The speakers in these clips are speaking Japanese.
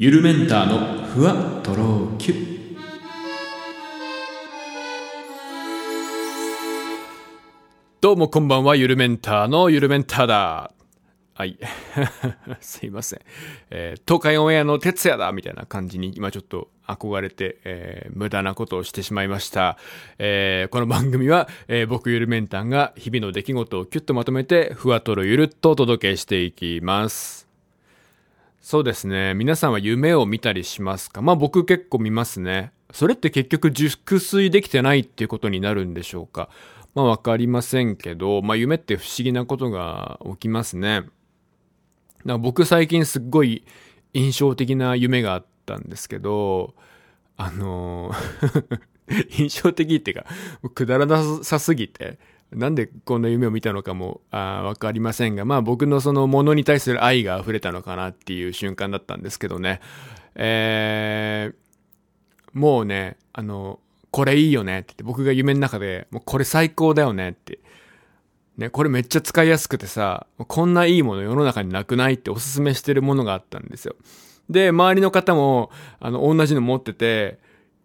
ゆるメンターのふわとろきゅどうもこんばんは、ゆるメンターのゆるメンターだ。はい。すいません。えー東海オンエアの哲也だみたいな感じに今ちょっと憧れて、えー無駄なことをしてしまいました。えーこの番組は、えー僕ゆるメンターが日々の出来事をキュッとまとめて、ふわとろゆるっとお届けしていきます。そうですね。皆さんは夢を見たりしますか？まあ僕結構見ますね。それって結局熟睡できてないっていうことになるんでしょうか？まあわかりませんけど、まあ夢って不思議なことが起きますね。だから僕最近すっごい印象的な夢があったんですけど、あの 印象的っていうか、くだらなさすぎて、なんでこんな夢を見たのかもわかりませんが、まあ僕のそのものに対する愛が溢れたのかなっていう瞬間だったんですけどね。えー、もうね、あの、これいいよねって言って、僕が夢の中で、もうこれ最高だよねって。ね、これめっちゃ使いやすくてさ、こんないいもの世の中になくないっておすすめしてるものがあったんですよ。で、周りの方も、あの、同じの持ってて、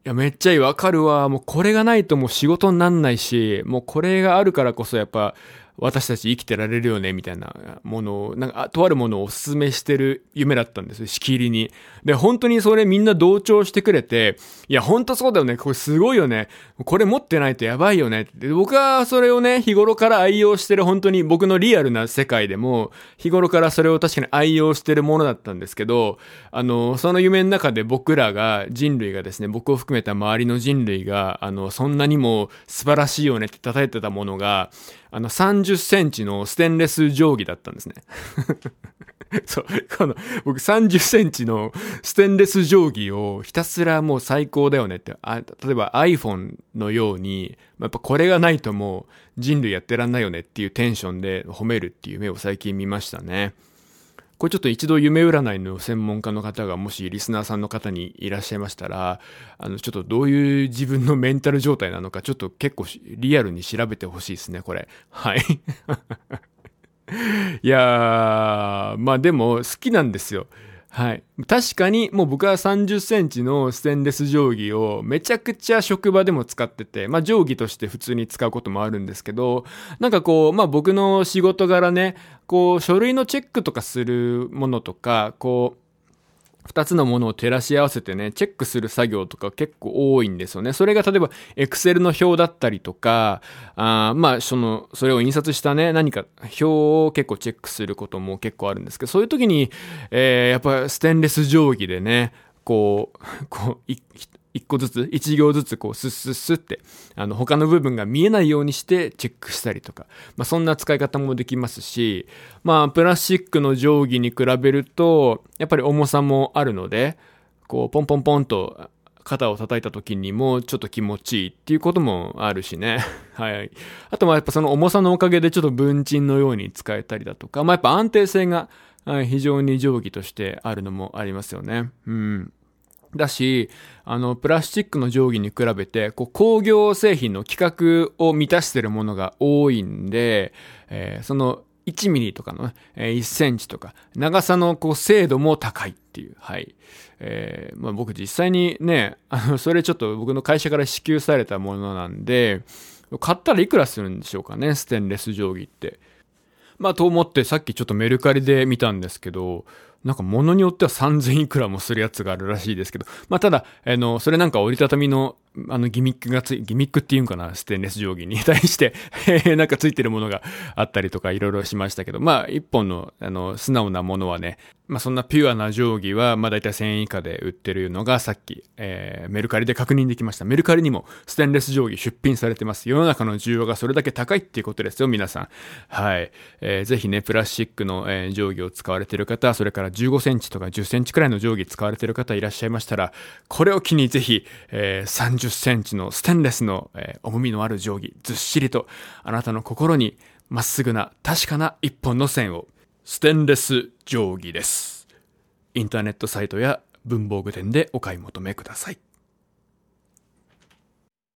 いや、めっちゃいい、わかるわ。もうこれがないともう仕事になんないし、もうこれがあるからこそやっぱ、私たち生きてられるよね、みたいなものを、なんか、とあるものをお勧めしてる夢だったんですよ、しきりに。で、本当にそれみんな同調してくれて、いや、本当そうだよね、これすごいよね。これ持ってないとやばいよね。で僕はそれをね、日頃から愛用してる本当に僕のリアルな世界でも、日頃からそれを確かに愛用してるものだったんですけど、あの、その夢の中で僕らが、人類がですね、僕を含めた周りの人類が、あの、そんなにも素晴らしいよねって叩いてたものが、あの、30センチのステンレス定規だったんですね。そう、この、僕30センチのステンレス定規をひたすらもう最高だよねって、あ例えば iPhone のように、やっぱこれがないともう人類やってらんないよねっていうテンションで褒めるっていう目を最近見ましたね。これちょっと一度夢占いの専門家の方がもしリスナーさんの方にいらっしゃいましたら、あの、ちょっとどういう自分のメンタル状態なのか、ちょっと結構リアルに調べてほしいですね、これ。はい。いやー、まあでも好きなんですよ。はい。確かにもう僕は30センチのステンレス定規をめちゃくちゃ職場でも使ってて、まあ定規として普通に使うこともあるんですけど、なんかこう、まあ僕の仕事柄ね、こう書類のチェックとかするものとか、こう、二つのものを照らし合わせてね、チェックする作業とか結構多いんですよね。それが例えば、エクセルの表だったりとか、あまあ、その、それを印刷したね、何か表を結構チェックすることも結構あるんですけど、そういう時に、えー、やっぱステンレス定規でね、こう、こう、一個ずつ、一行ずつこう、スッスッスッって、あの、他の部分が見えないようにしてチェックしたりとか、まあ、そんな使い方もできますし、まあ、プラスチックの定規に比べると、やっぱり重さもあるので、こう、ポンポンポンと、肩を叩いた時にもちょっと気持ちいいっていうこともあるしね。はい。あとはやっぱその重さのおかげでちょっと文鎮のように使えたりだとか、まあやっぱ安定性が非常に定規としてあるのもありますよね。うん。だし、あの、プラスチックの定規に比べて、こう、工業製品の規格を満たしてるものが多いんで、えーその、1ミリとかのね、1センチとか、長さのこう精度も高いっていう、はい。えーまあ僕実際にね、あの、それちょっと僕の会社から支給されたものなんで、買ったらいくらするんでしょうかね、ステンレス定規って。まあ、と思ってさっきちょっとメルカリで見たんですけど、なんか物によっては3000いくらもするやつがあるらしいですけど、まあ、ただ、あの、それなんか折りたたみの、あの、ギミックがつい、ギミックっていうんかな、ステンレス定規に。対して、なんかついてるものがあったりとかいろいろしましたけど、まあ、一本の、あの、素直なものはね、まあ、そんなピュアな定規は、まあ、だいたい1000円以下で売ってるのがさっき、えーメルカリで確認できました。メルカリにもステンレス定規出品されてます。世の中の需要がそれだけ高いっていうことですよ、皆さん。はい。えーぜひね、プラスチックの、えー定規を使われてる方、それから15センチとか10センチくらいの定規使われてる方いらっしゃいましたら、これを機にぜひ、えー30センチのステンレスの、えー重みのある定規、ずっしりと、あなたの心にまっすぐな、確かな一本の線を、ステンレス定規です。インターネットサイトや文房具店でお買い求めください。